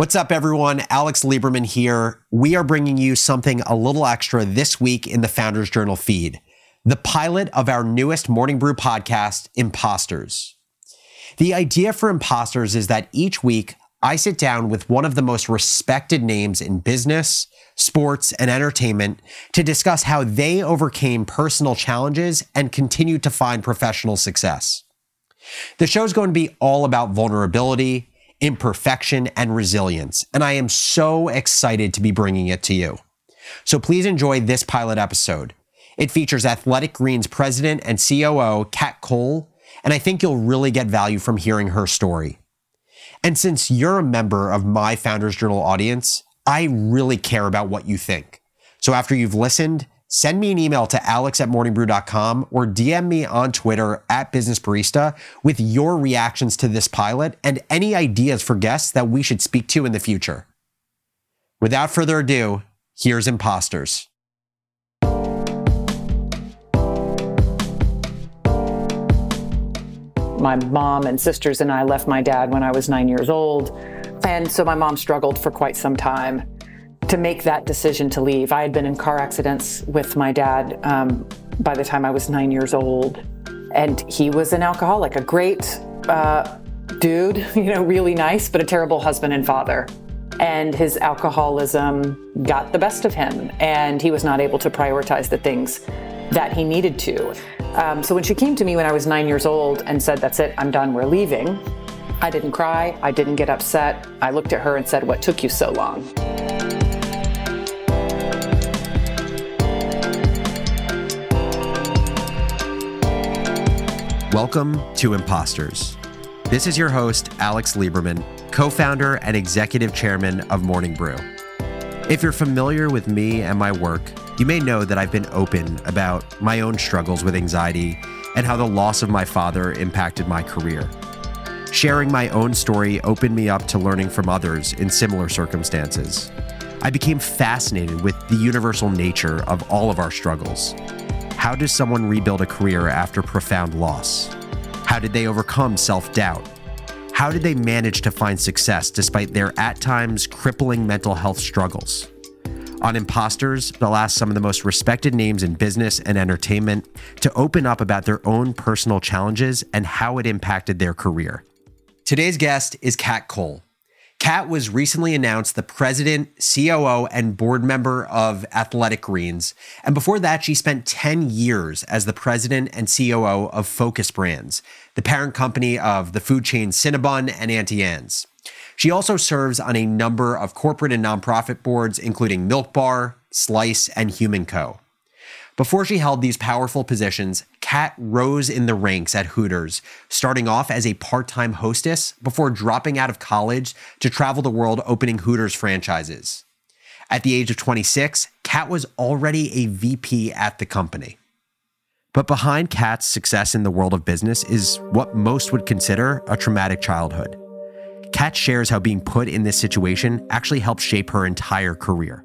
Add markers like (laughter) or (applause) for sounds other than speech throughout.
What's up, everyone? Alex Lieberman here. We are bringing you something a little extra this week in the Founders Journal feed the pilot of our newest Morning Brew podcast, Imposters. The idea for Imposters is that each week I sit down with one of the most respected names in business, sports, and entertainment to discuss how they overcame personal challenges and continue to find professional success. The show is going to be all about vulnerability, imperfection, and resilience. And I am so excited to be bringing it to you. So please enjoy this pilot episode. It features Athletic Greens president and COO, Kat Cole, and I think you'll really get value from hearing her story. And since you're a member of my Founders Journal audience, I really care about what you think. So after you've listened, send me an email to alex at morningbrew.com or DM me on Twitter at Business Barista with your reactions to this pilot and any ideas for guests that we should speak to in the future. Without further ado, here's Imposters. My mom and sisters and I left my dad when I was nine years old. And so my mom struggled for quite some time to make that decision to leave. I had been in car accidents with my dad um, by the time I was nine years old, and he was an alcoholic, a great uh, dude, (laughs) you know, really nice, but a terrible husband and father. And his alcoholism got the best of him, and he was not able to prioritize the things that he needed to. Um, so when she came to me when I was nine years old and said, That's it, I'm done, we're leaving, I didn't cry, I didn't get upset. I looked at her and said, What took you so long? Welcome to Imposters. This is your host, Alex Lieberman, co founder and executive chairman of Morning Brew. If you're familiar with me and my work, you may know that I've been open about my own struggles with anxiety and how the loss of my father impacted my career. Sharing my own story opened me up to learning from others in similar circumstances. I became fascinated with the universal nature of all of our struggles how does someone rebuild a career after profound loss? How did they overcome self doubt? How did they manage to find success despite their at times crippling mental health struggles? On Imposters, they'll ask some of the most respected names in business and entertainment to open up about their own personal challenges and how it impacted their career. Today's guest is Kat Cole. Kat was recently announced the president, COO, and board member of Athletic Greens. And before that, she spent 10 years as the president and COO of Focus Brands, the parent company of the food chain Cinnabon and Auntie Anne's. She also serves on a number of corporate and nonprofit boards, including Milk Bar, Slice, and Human Co. Before she held these powerful positions, Kat rose in the ranks at Hooters, starting off as a part time hostess before dropping out of college to travel the world opening Hooters franchises. At the age of 26, Kat was already a VP at the company. But behind Kat's success in the world of business is what most would consider a traumatic childhood. Kat shares how being put in this situation actually helped shape her entire career.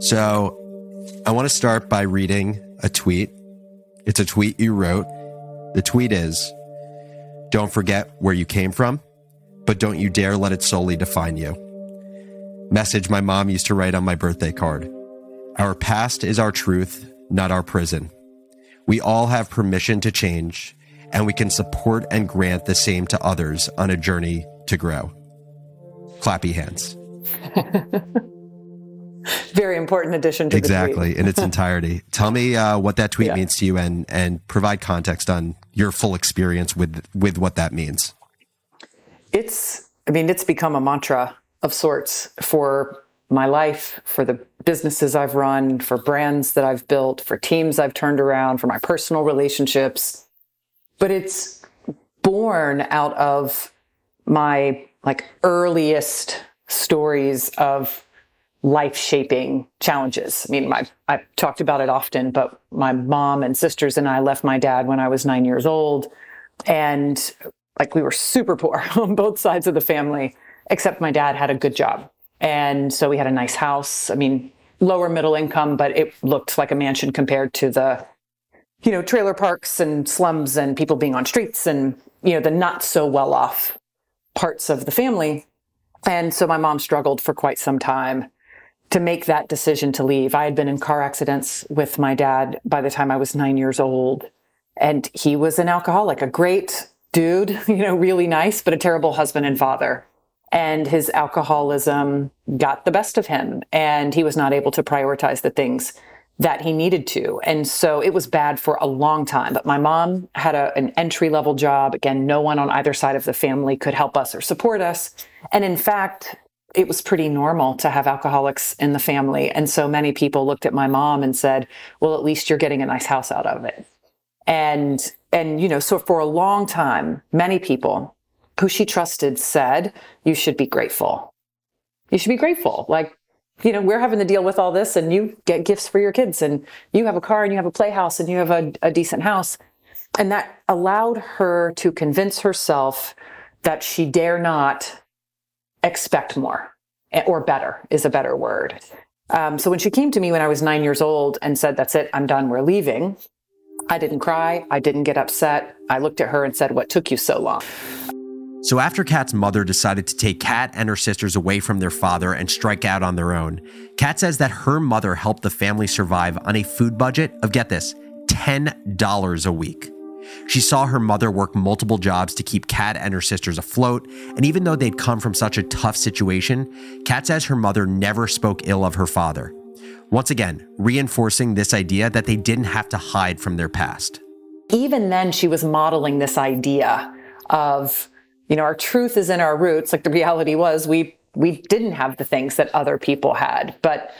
So I want to start by reading a tweet. It's a tweet you wrote. The tweet is Don't forget where you came from, but don't you dare let it solely define you. Message my mom used to write on my birthday card Our past is our truth, not our prison. We all have permission to change, and we can support and grant the same to others on a journey to grow. Clappy hands. (laughs) very important addition to exactly in its (laughs) entirety. Tell me uh, what that tweet yeah. means to you, and and provide context on your full experience with with what that means. It's, I mean, it's become a mantra of sorts for my life, for the businesses I've run, for brands that I've built, for teams I've turned around, for my personal relationships. But it's born out of my like earliest stories of life shaping challenges. I mean, I've, I've talked about it often, but my mom and sisters and I left my dad when I was nine years old. And like we were super poor (laughs) on both sides of the family, except my dad had a good job. And so we had a nice house. I mean, lower middle income, but it looked like a mansion compared to the, you know, trailer parks and slums and people being on streets and, you know, the not so well off parts of the family. And so my mom struggled for quite some time to make that decision to leave. I had been in car accidents with my dad by the time I was nine years old. And he was an alcoholic, a great dude, (laughs) you know, really nice, but a terrible husband and father. And his alcoholism got the best of him, and he was not able to prioritize the things that he needed to. And so it was bad for a long time. But my mom had a, an entry level job. Again, no one on either side of the family could help us or support us. And in fact, it was pretty normal to have alcoholics in the family. And so many people looked at my mom and said, well, at least you're getting a nice house out of it. And, and, you know, so for a long time, many people who she trusted said, you should be grateful. You should be grateful. Like, you know, we're having to deal with all this and you get gifts for your kids and you have a car and you have a playhouse and you have a, a decent house. And that allowed her to convince herself that she dare not expect more eh, or better is a better word. Um, so when she came to me when I was nine years old and said, That's it, I'm done, we're leaving, I didn't cry. I didn't get upset. I looked at her and said, What took you so long? So, after Kat's mother decided to take Kat and her sisters away from their father and strike out on their own, Kat says that her mother helped the family survive on a food budget of, get this, $10 a week. She saw her mother work multiple jobs to keep Kat and her sisters afloat, and even though they'd come from such a tough situation, Kat says her mother never spoke ill of her father. Once again, reinforcing this idea that they didn't have to hide from their past. Even then, she was modeling this idea of, you know, our truth is in our roots. Like the reality was, we we didn't have the things that other people had, but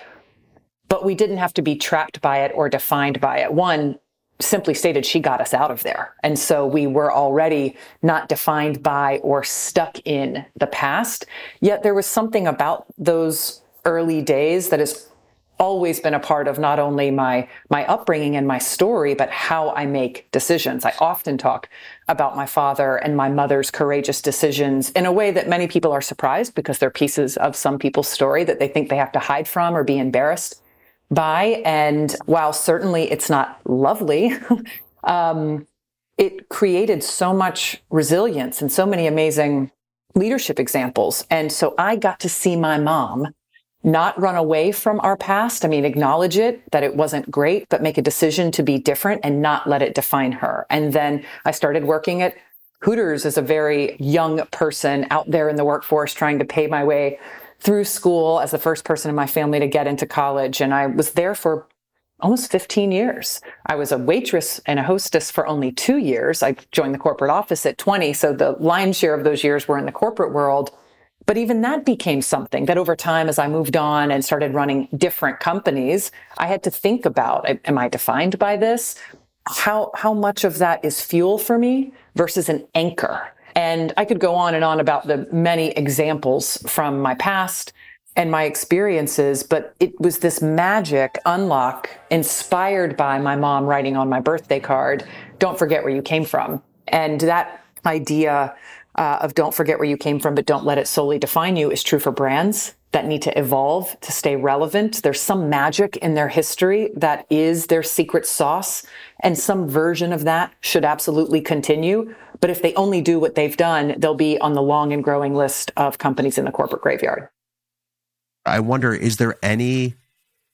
but we didn't have to be trapped by it or defined by it. One, simply stated, she got us out of there. And so we were already not defined by or stuck in the past. Yet there was something about those early days that has always been a part of not only my my upbringing and my story but how I make decisions. I often talk about my father and my mother's courageous decisions in a way that many people are surprised because they're pieces of some people's story that they think they have to hide from or be embarrassed by. And while certainly it's not lovely, (laughs) um, it created so much resilience and so many amazing leadership examples. And so I got to see my mom not run away from our past. I mean, acknowledge it that it wasn't great, but make a decision to be different and not let it define her. And then I started working at Hooters as a very young person out there in the workforce trying to pay my way through school as the first person in my family to get into college. And I was there for almost 15 years. I was a waitress and a hostess for only two years. I joined the corporate office at 20. So the lion's share of those years were in the corporate world. But even that became something that over time, as I moved on and started running different companies, I had to think about, am I defined by this? How, how much of that is fuel for me versus an anchor? And I could go on and on about the many examples from my past and my experiences, but it was this magic unlock inspired by my mom writing on my birthday card, don't forget where you came from. And that idea uh, of don't forget where you came from, but don't let it solely define you is true for brands that need to evolve to stay relevant. There's some magic in their history that is their secret sauce, and some version of that should absolutely continue. But if they only do what they've done, they'll be on the long and growing list of companies in the corporate graveyard. I wonder, is there any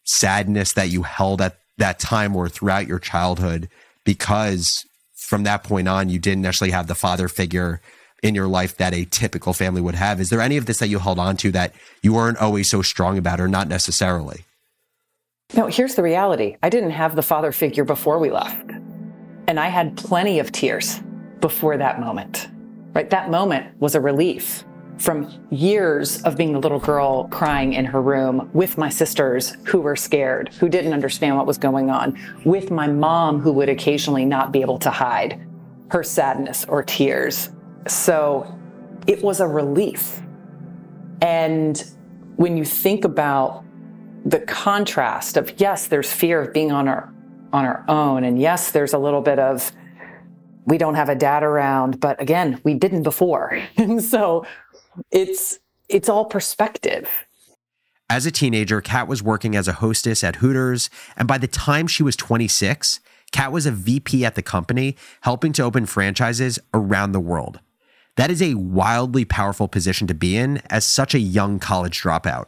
sadness that you held at that time or throughout your childhood because from that point on, you didn't necessarily have the father figure in your life that a typical family would have? Is there any of this that you held on to that you weren't always so strong about or not necessarily? No, here's the reality I didn't have the father figure before we left. And I had plenty of tears before that moment, right? That moment was a relief from years of being a little girl crying in her room with my sisters who were scared, who didn't understand what was going on, with my mom who would occasionally not be able to hide her sadness or tears. So it was a relief. And when you think about the contrast of yes, there's fear of being on our on our own, and yes, there's a little bit of we don't have a dad around, but again, we didn't before. (laughs) and so it's it's all perspective. As a teenager, Kat was working as a hostess at Hooters, and by the time she was 26, Kat was a VP at the company, helping to open franchises around the world. That is a wildly powerful position to be in as such a young college dropout.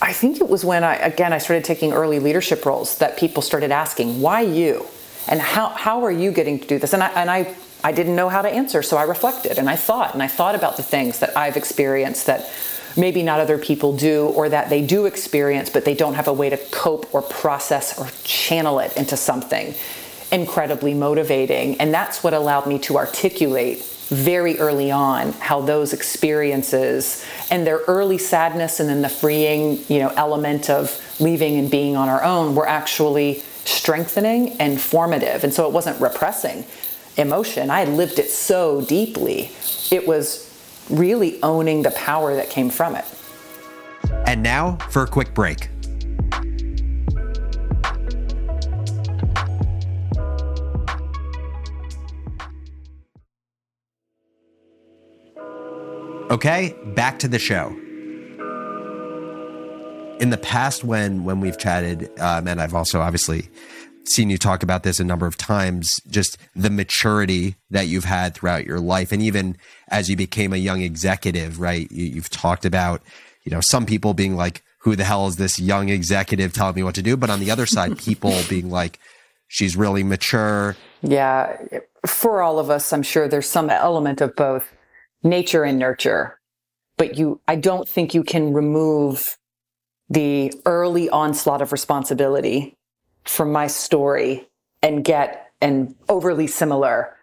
I think it was when I, again, I started taking early leadership roles that people started asking, why you? And how, how are you getting to do this? And I, and I, I didn't know how to answer, so I reflected and I thought, and I thought about the things that I've experienced that maybe not other people do, or that they do experience, but they don't have a way to cope or process or channel it into something incredibly motivating. And that's what allowed me to articulate very early on how those experiences and their early sadness and then the freeing you know element of leaving and being on our own were actually strengthening and formative. And so it wasn't repressing emotion. I had lived it so deeply it was really owning the power that came from it. And now for a quick break. Okay, back to the show. In the past, when when we've chatted, um, and I've also obviously seen you talk about this a number of times, just the maturity that you've had throughout your life, and even as you became a young executive, right? You, you've talked about, you know, some people being like, "Who the hell is this young executive telling me what to do?" But on the other side, people (laughs) being like, "She's really mature." Yeah, for all of us, I'm sure there's some element of both nature and nurture. But you, I don't think you can remove the early onslaught of responsibility from my story and get an overly similar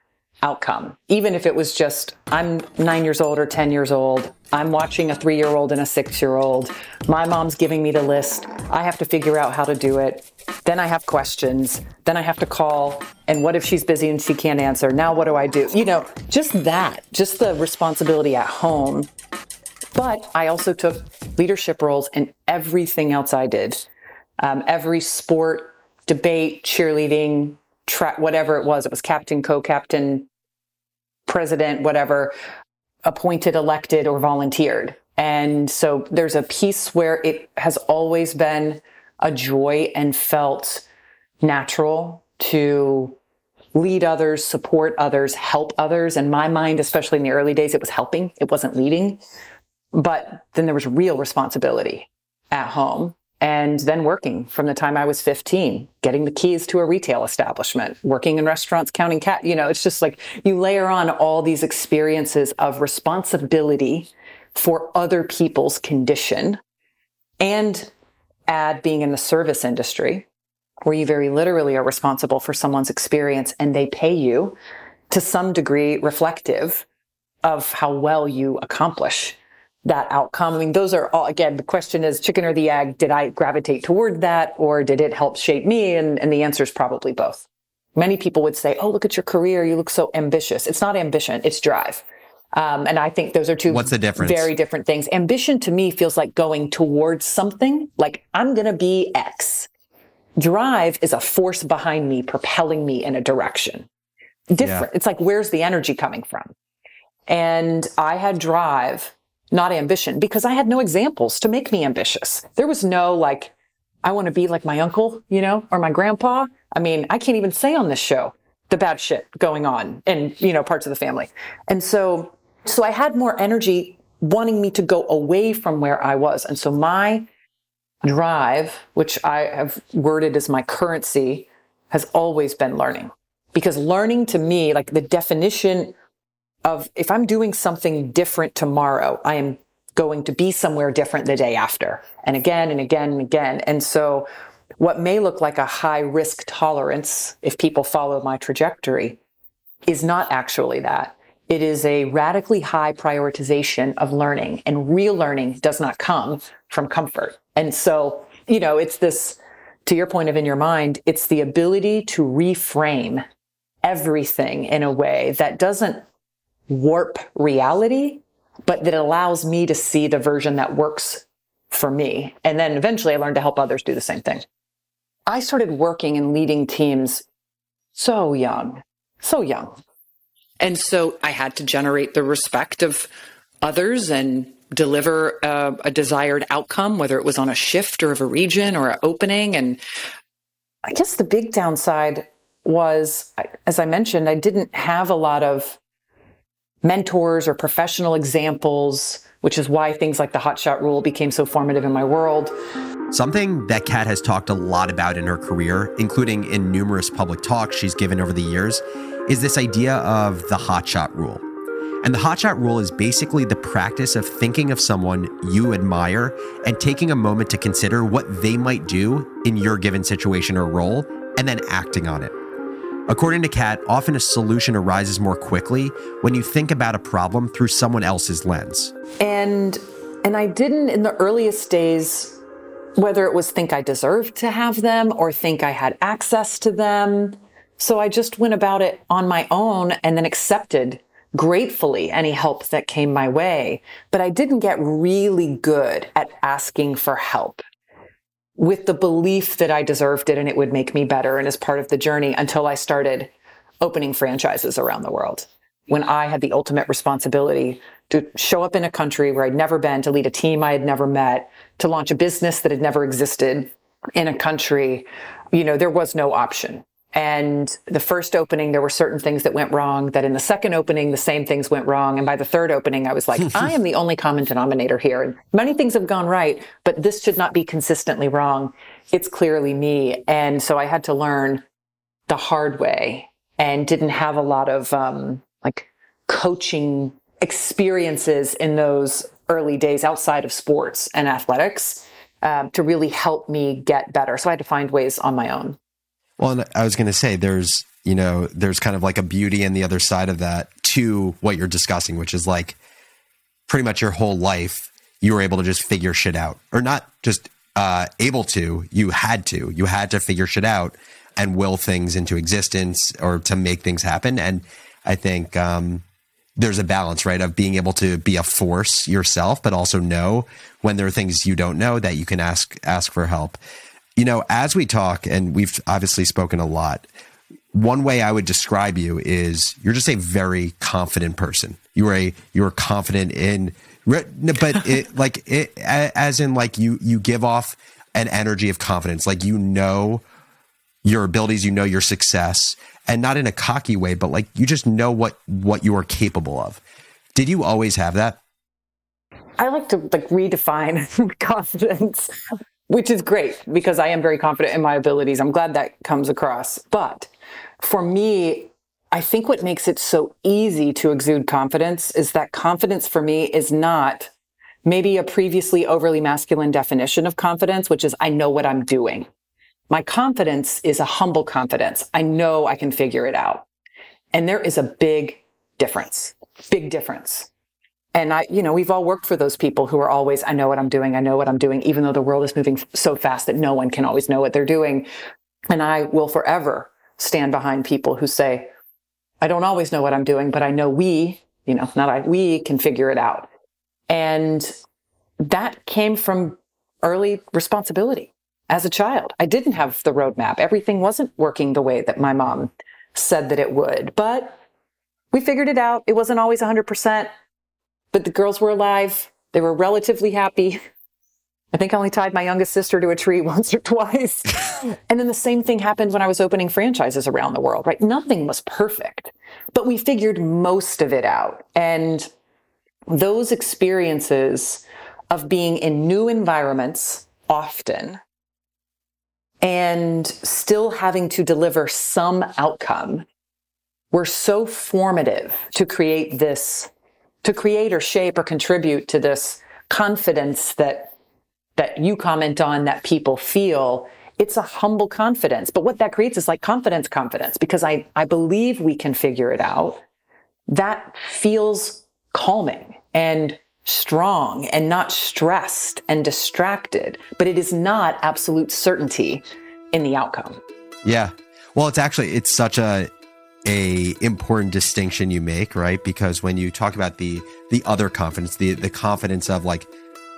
outcome. Even if it was just, I'm nine years old or 10 years old, I'm watching a three year old and a six year old, my mom's giving me the list, I have to figure out how to do it. Then I have questions. Then I have to call. And what if she's busy and she can't answer? Now what do I do? You know, just that, just the responsibility at home. But I also took leadership roles in everything else I did. Um, every sport, debate, cheerleading, track, whatever it was. It was captain, co-captain, president, whatever, appointed, elected, or volunteered. And so there's a piece where it has always been a joy and felt natural to lead others, support others, help others. In my mind, especially in the early days, it was helping, it wasn't leading. But then there was real responsibility at home and then working from the time I was 15, getting the keys to a retail establishment, working in restaurants, counting cat. You know, it's just like you layer on all these experiences of responsibility for other people's condition and add being in the service industry where you very literally are responsible for someone's experience and they pay you to some degree reflective of how well you accomplish that outcome. I mean, those are all, again, the question is chicken or the egg. Did I gravitate toward that or did it help shape me? And, and the answer is probably both. Many people would say, Oh, look at your career. You look so ambitious. It's not ambition. It's drive. Um, and I think those are two What's the difference? very different things. Ambition to me feels like going towards something, like I'm going to be X. Drive is a force behind me, propelling me in a direction. Different. Yeah. It's like, where's the energy coming from? And I had drive, not ambition, because I had no examples to make me ambitious. There was no like, I want to be like my uncle, you know, or my grandpa. I mean, I can't even say on this show the bad shit going on in, you know, parts of the family. And so so I had more energy wanting me to go away from where I was. And so my drive, which I have worded as my currency, has always been learning. Because learning to me, like the definition of if I'm doing something different tomorrow, I am going to be somewhere different the day after and again and again and again. And so what may look like a high risk tolerance, if people follow my trajectory, is not actually that. It is a radically high prioritization of learning and real learning does not come from comfort. And so, you know, it's this, to your point of in your mind, it's the ability to reframe everything in a way that doesn't warp reality, but that allows me to see the version that works for me. And then eventually I learned to help others do the same thing. I started working and leading teams so young, so young. And so I had to generate the respect of others and deliver a, a, desired outcome, whether it was on a shift or of a region or an opening. And I guess the big downside was, as I mentioned, I didn't have a lot of mentors or professional examples, which is why things like the hotshot rule became so formative in my world. Something that Kat has talked a lot about in her career, including in numerous public talks she's given over the years, is this idea of the hotshot rule. And the hotshot rule is basically the practice of thinking of someone you admire and taking a moment to consider what they might do in your given situation or role and then acting on it. According to Kat, often a solution arises more quickly when you think about a problem through someone else's lens. And and I didn't in the earliest days whether it was think I deserved to have them or think I had access to them. So I just went about it on my own and then accepted gratefully any help that came my way. But I didn't get really good at asking for help with the belief that I deserved it and it would make me better and as part of the journey until I started opening franchises around the world. When I had the ultimate responsibility to show up in a country where I'd never been, to lead a team I had never met, to launch a business that had never existed in a country, you know, there was no option. And the first opening, there were certain things that went wrong. That in the second opening, the same things went wrong. And by the third opening, I was like, (laughs) I am the only common denominator here. And many things have gone right, but this should not be consistently wrong. It's clearly me. And so I had to learn the hard way and didn't have a lot of um, like coaching experiences in those early days outside of sports and athletics um, to really help me get better. So I had to find ways on my own. Well, I was going to say there's, you know, there's kind of like a beauty in the other side of that to what you're discussing, which is like pretty much your whole life you were able to just figure shit out or not just uh, able to, you had to, you had to figure shit out and will things into existence or to make things happen. And I think, um, there's a balance, right, of being able to be a force yourself, but also know when there are things you don't know that you can ask ask for help. You know, as we talk, and we've obviously spoken a lot, one way I would describe you is you're just a very confident person. You are a you're confident in, but (laughs) it like it as in like you you give off an energy of confidence, like you know your abilities, you know your success, and not in a cocky way, but like you just know what what you are capable of. Did you always have that? I like to like redefine (laughs) confidence which is great because I am very confident in my abilities. I'm glad that comes across. But for me, I think what makes it so easy to exude confidence is that confidence for me is not maybe a previously overly masculine definition of confidence, which is I know what I'm doing. My confidence is a humble confidence. I know I can figure it out. And there is a big difference, big difference and I, you know, we've all worked for those people who are always, I know what I'm doing. I know what I'm doing, even though the world is moving so fast that no one can always know what they're doing. And I will forever stand behind people who say, I don't always know what I'm doing, but I know we, you know, not I, we can figure it out. And that came from early responsibility as a child. I didn't have the roadmap. Everything wasn't working the way that my mom said that it would, but we figured it out. It wasn't always 100%. But the girls were alive. They were relatively happy. I think I only tied my youngest sister to a tree (laughs) once or twice. and then the same thing happened when I was opening franchises around the world, right? Nothing was perfect, but we figured most of it out. And those experiences of being in new environments often and still having to deliver some outcome were so formative to create this to create or shape or contribute to this confidence that that you comment on that people feel it's a humble confidence. But what that creates is like confidence confidence because i i believe we can figure it out. That feels calming and strong and not stressed and distracted but it is not absolute certainty in the outcome. Yeah. Well it's actually it's such a a important distinction you make, right? Because when you talk about the the other confidence, the the confidence of like,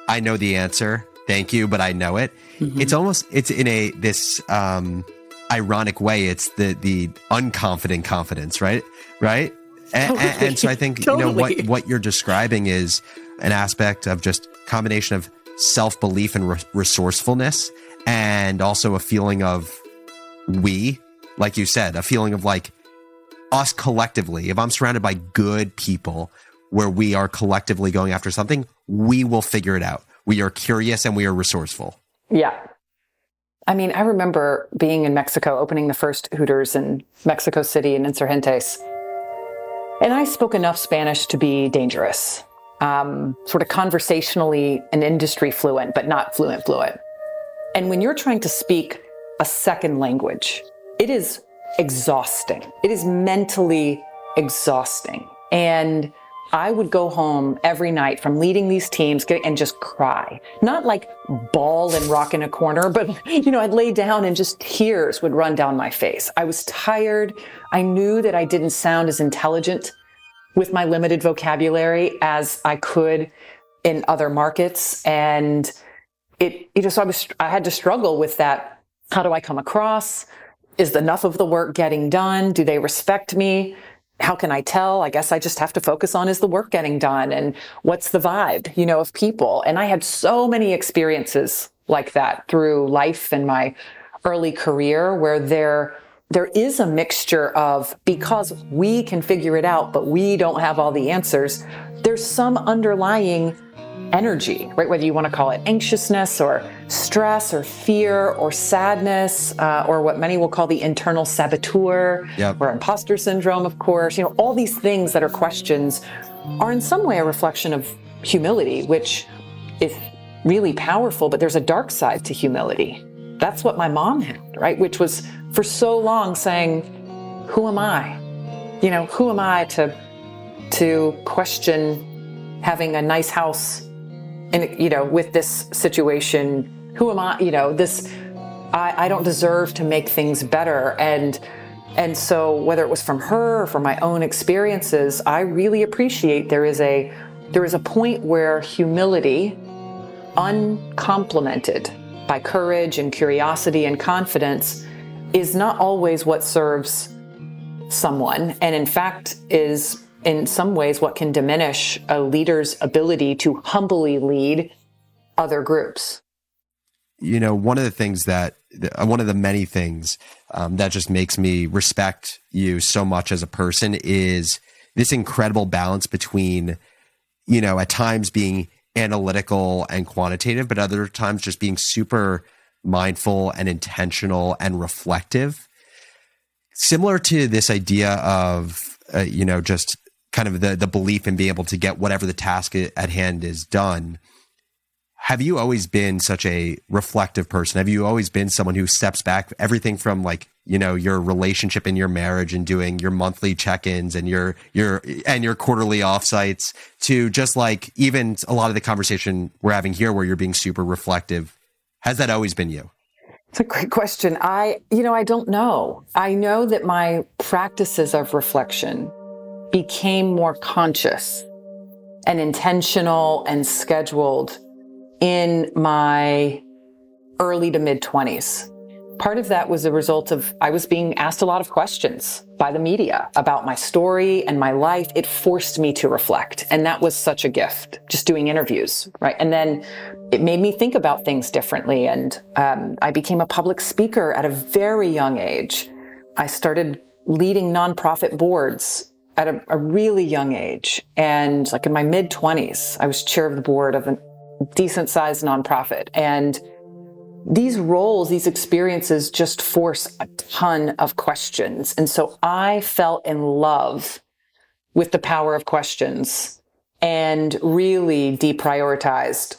I know the answer, thank you, but I know it. Mm-hmm. It's almost it's in a this um ironic way. It's the the unconfident confidence, right? Right? And, totally. and, and so I think totally. you know what what you're describing is an aspect of just combination of self belief and re- resourcefulness, and also a feeling of we, like you said, a feeling of like us collectively, if I'm surrounded by good people where we are collectively going after something, we will figure it out. We are curious and we are resourceful. Yeah. I mean, I remember being in Mexico, opening the first Hooters in Mexico City in Insurgentes. And I spoke enough Spanish to be dangerous, um, sort of conversationally and industry fluent, but not fluent, fluent. And when you're trying to speak a second language, it is exhausting. It is mentally exhausting. And I would go home every night from leading these teams and just cry. Not like bawl and rock in a corner, but you know, I'd lay down and just tears would run down my face. I was tired. I knew that I didn't sound as intelligent with my limited vocabulary as I could in other markets. And it, you know, so I was, I had to struggle with that. How do I come across? Is enough of the work getting done? Do they respect me? how can I tell? I guess I just have to focus on is the work getting done and what's the vibe, you know, of people. And I had so many experiences like that through life and my early career where there there is a mixture of because we can figure it out but we don't have all the answers there's some underlying energy, right? Whether you want to call it anxiousness or stress or fear or sadness, uh, or what many will call the internal saboteur yep. or imposter syndrome, of course. You know, all these things that are questions are in some way a reflection of humility, which is really powerful, but there's a dark side to humility. That's what my mom had, right? Which was for so long saying, Who am I? You know, who am I to to question having a nice house and you know with this situation who am i you know this I, I don't deserve to make things better. And and so whether it was from her or from my own experiences i really appreciate there is a there is a point where humility uncomplimented by courage and curiosity and confidence is not always what serves someone and in fact is in some ways what can diminish a leader's ability to humbly lead other groups. You know, one of the things that, uh, one of the many things um, that just makes me respect you so much as a person is this incredible balance between, you know, at times being analytical and quantitative, but other times just being super mindful and intentional and reflective. Similar to this idea of, uh, you know, just kind of the the belief in being able to get whatever the task at hand is done. Have you always been such a reflective person? Have you always been someone who steps back everything from like, you know, your relationship in your marriage and doing your monthly check-ins and your your and your quarterly offsites to just like even a lot of the conversation we're having here where you're being super reflective. Has that always been you? It's a great question. I, you know, I don't know. I know that my practices of reflection became more conscious and intentional and scheduled in my early to mid 20s. Part of that was a result of I was being asked a lot of questions by the media about my story and my life. It forced me to reflect. And that was such a gift, just doing interviews, right? And then it made me think about things differently. And um, I became a public speaker at a very young age. I started leading nonprofit boards at a, a really young age. And like in my mid 20s, I was chair of the board of a decent sized nonprofit. And these roles, these experiences just force a ton of questions. And so I fell in love with the power of questions and really deprioritized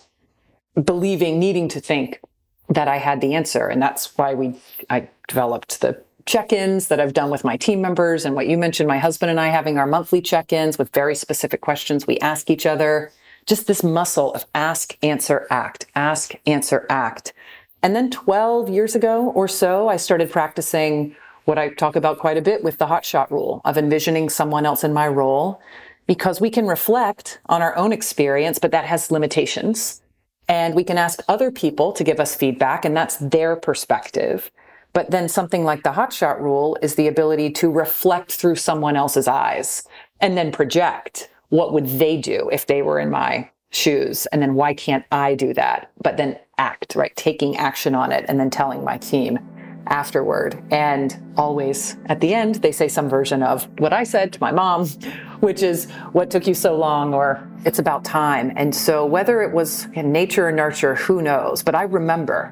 believing, needing to think that I had the answer. And that's why we, I developed the check-ins that I've done with my team members and what you mentioned, my husband and I having our monthly check-ins with very specific questions we ask each other. Just this muscle of ask, answer, act, ask, answer, act. And then 12 years ago or so, I started practicing what I talk about quite a bit with the hotshot rule of envisioning someone else in my role because we can reflect on our own experience, but that has limitations. And we can ask other people to give us feedback, and that's their perspective. But then something like the hotshot rule is the ability to reflect through someone else's eyes and then project what would they do if they were in my shoes and then why can't I do that? But then act, right? Taking action on it and then telling my team. afterward. And always at the end, they say some version of what I said to my mom, (laughs) which is, What took you so long? or It's about time. And so, whether it was nature or nurture, who knows? But I remember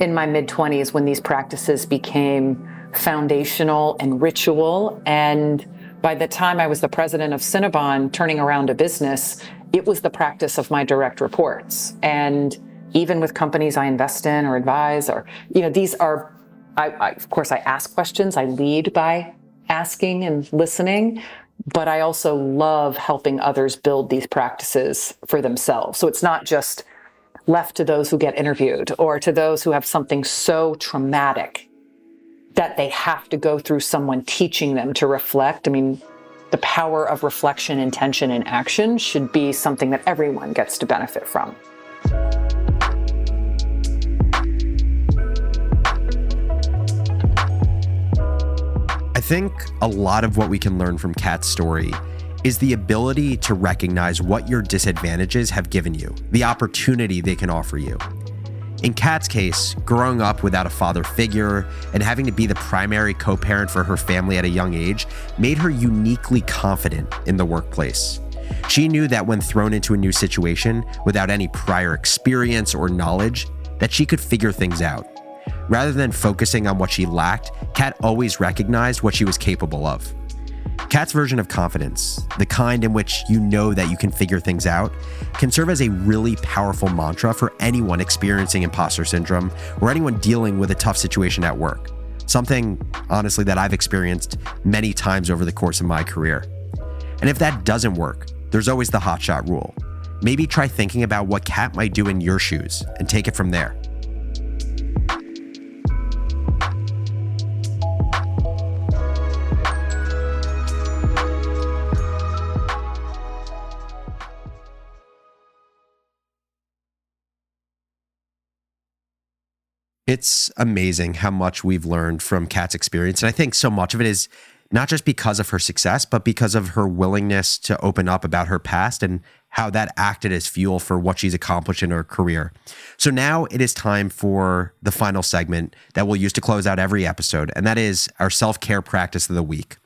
in my mid 20s when these practices became foundational and ritual. And by the time I was the president of Cinnabon, turning around a business, it was the practice of my direct reports. And even with companies I invest in or advise, or, you know, these are I, I, of course, I ask questions. I lead by asking and listening, but I also love helping others build these practices for themselves. So it's not just left to those who get interviewed or to those who have something so traumatic that they have to go through someone teaching them to reflect. I mean, the power of reflection, intention, and action should be something that everyone gets to benefit from. I think a lot of what we can learn from Kat's story is the ability to recognize what your disadvantages have given you, the opportunity they can offer you. In Kat's case, growing up without a father figure and having to be the primary co parent for her family at a young age made her uniquely confident in the workplace. She knew that when thrown into a new situation without any prior experience or knowledge, that she could figure things out. Rather than focusing on what she lacked, Kat always recognized what she was capable of. Kat's version of confidence, the kind in which you know that you can figure things out, can serve as a really powerful mantra for anyone experiencing imposter syndrome or anyone dealing with a tough situation at work. Something, honestly, that I've experienced many times over the course of my career. And if that doesn't work, there's always the hotshot rule. Maybe try thinking about what Kat might do in your shoes and take it from there. It's amazing how much we've learned from Kat's experience. And I think so much of it is not just because of her success, but because of her willingness to open up about her past and how that acted as fuel for what she's accomplished in her career. So now it is time for the final segment that we'll use to close out every episode, and that is our self care practice of the week.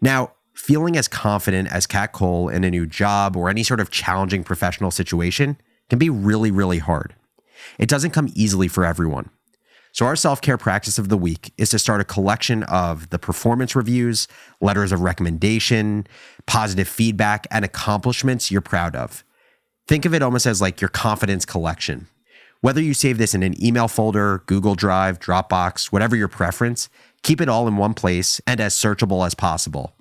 Now, feeling as confident as Kat Cole in a new job or any sort of challenging professional situation can be really, really hard. It doesn't come easily for everyone. So, our self care practice of the week is to start a collection of the performance reviews, letters of recommendation, positive feedback, and accomplishments you're proud of. Think of it almost as like your confidence collection. Whether you save this in an email folder, Google Drive, Dropbox, whatever your preference, keep it all in one place and as searchable as possible.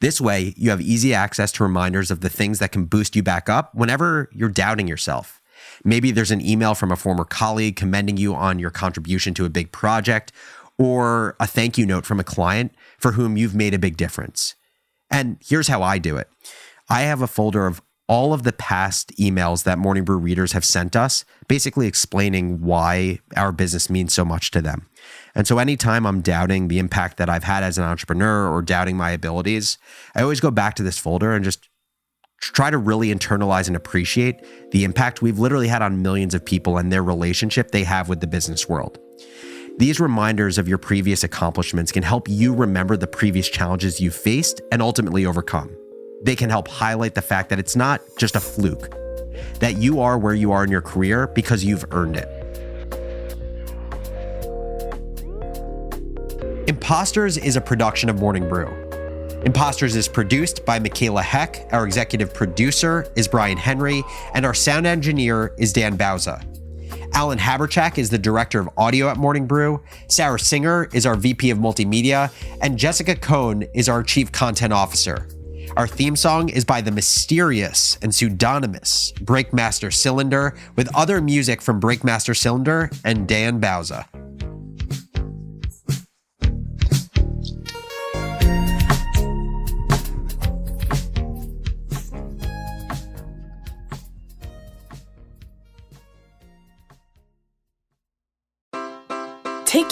This way, you have easy access to reminders of the things that can boost you back up whenever you're doubting yourself. Maybe there's an email from a former colleague commending you on your contribution to a big project, or a thank you note from a client for whom you've made a big difference. And here's how I do it I have a folder of all of the past emails that Morning Brew readers have sent us, basically explaining why our business means so much to them. And so anytime I'm doubting the impact that I've had as an entrepreneur or doubting my abilities, I always go back to this folder and just try to really internalize and appreciate the impact we've literally had on millions of people and their relationship they have with the business world. These reminders of your previous accomplishments can help you remember the previous challenges you've faced and ultimately overcome. They can help highlight the fact that it's not just a fluke, that you are where you are in your career because you've earned it. Imposters is a production of Morning Brew. Imposters is produced by Michaela Heck. Our executive producer is Brian Henry, and our sound engineer is Dan Bauza. Alan Haberchak is the director of audio at Morning Brew. Sarah Singer is our VP of multimedia, and Jessica Cohn is our chief content officer. Our theme song is by the mysterious and pseudonymous Breakmaster Cylinder, with other music from Breakmaster Cylinder and Dan Bauza.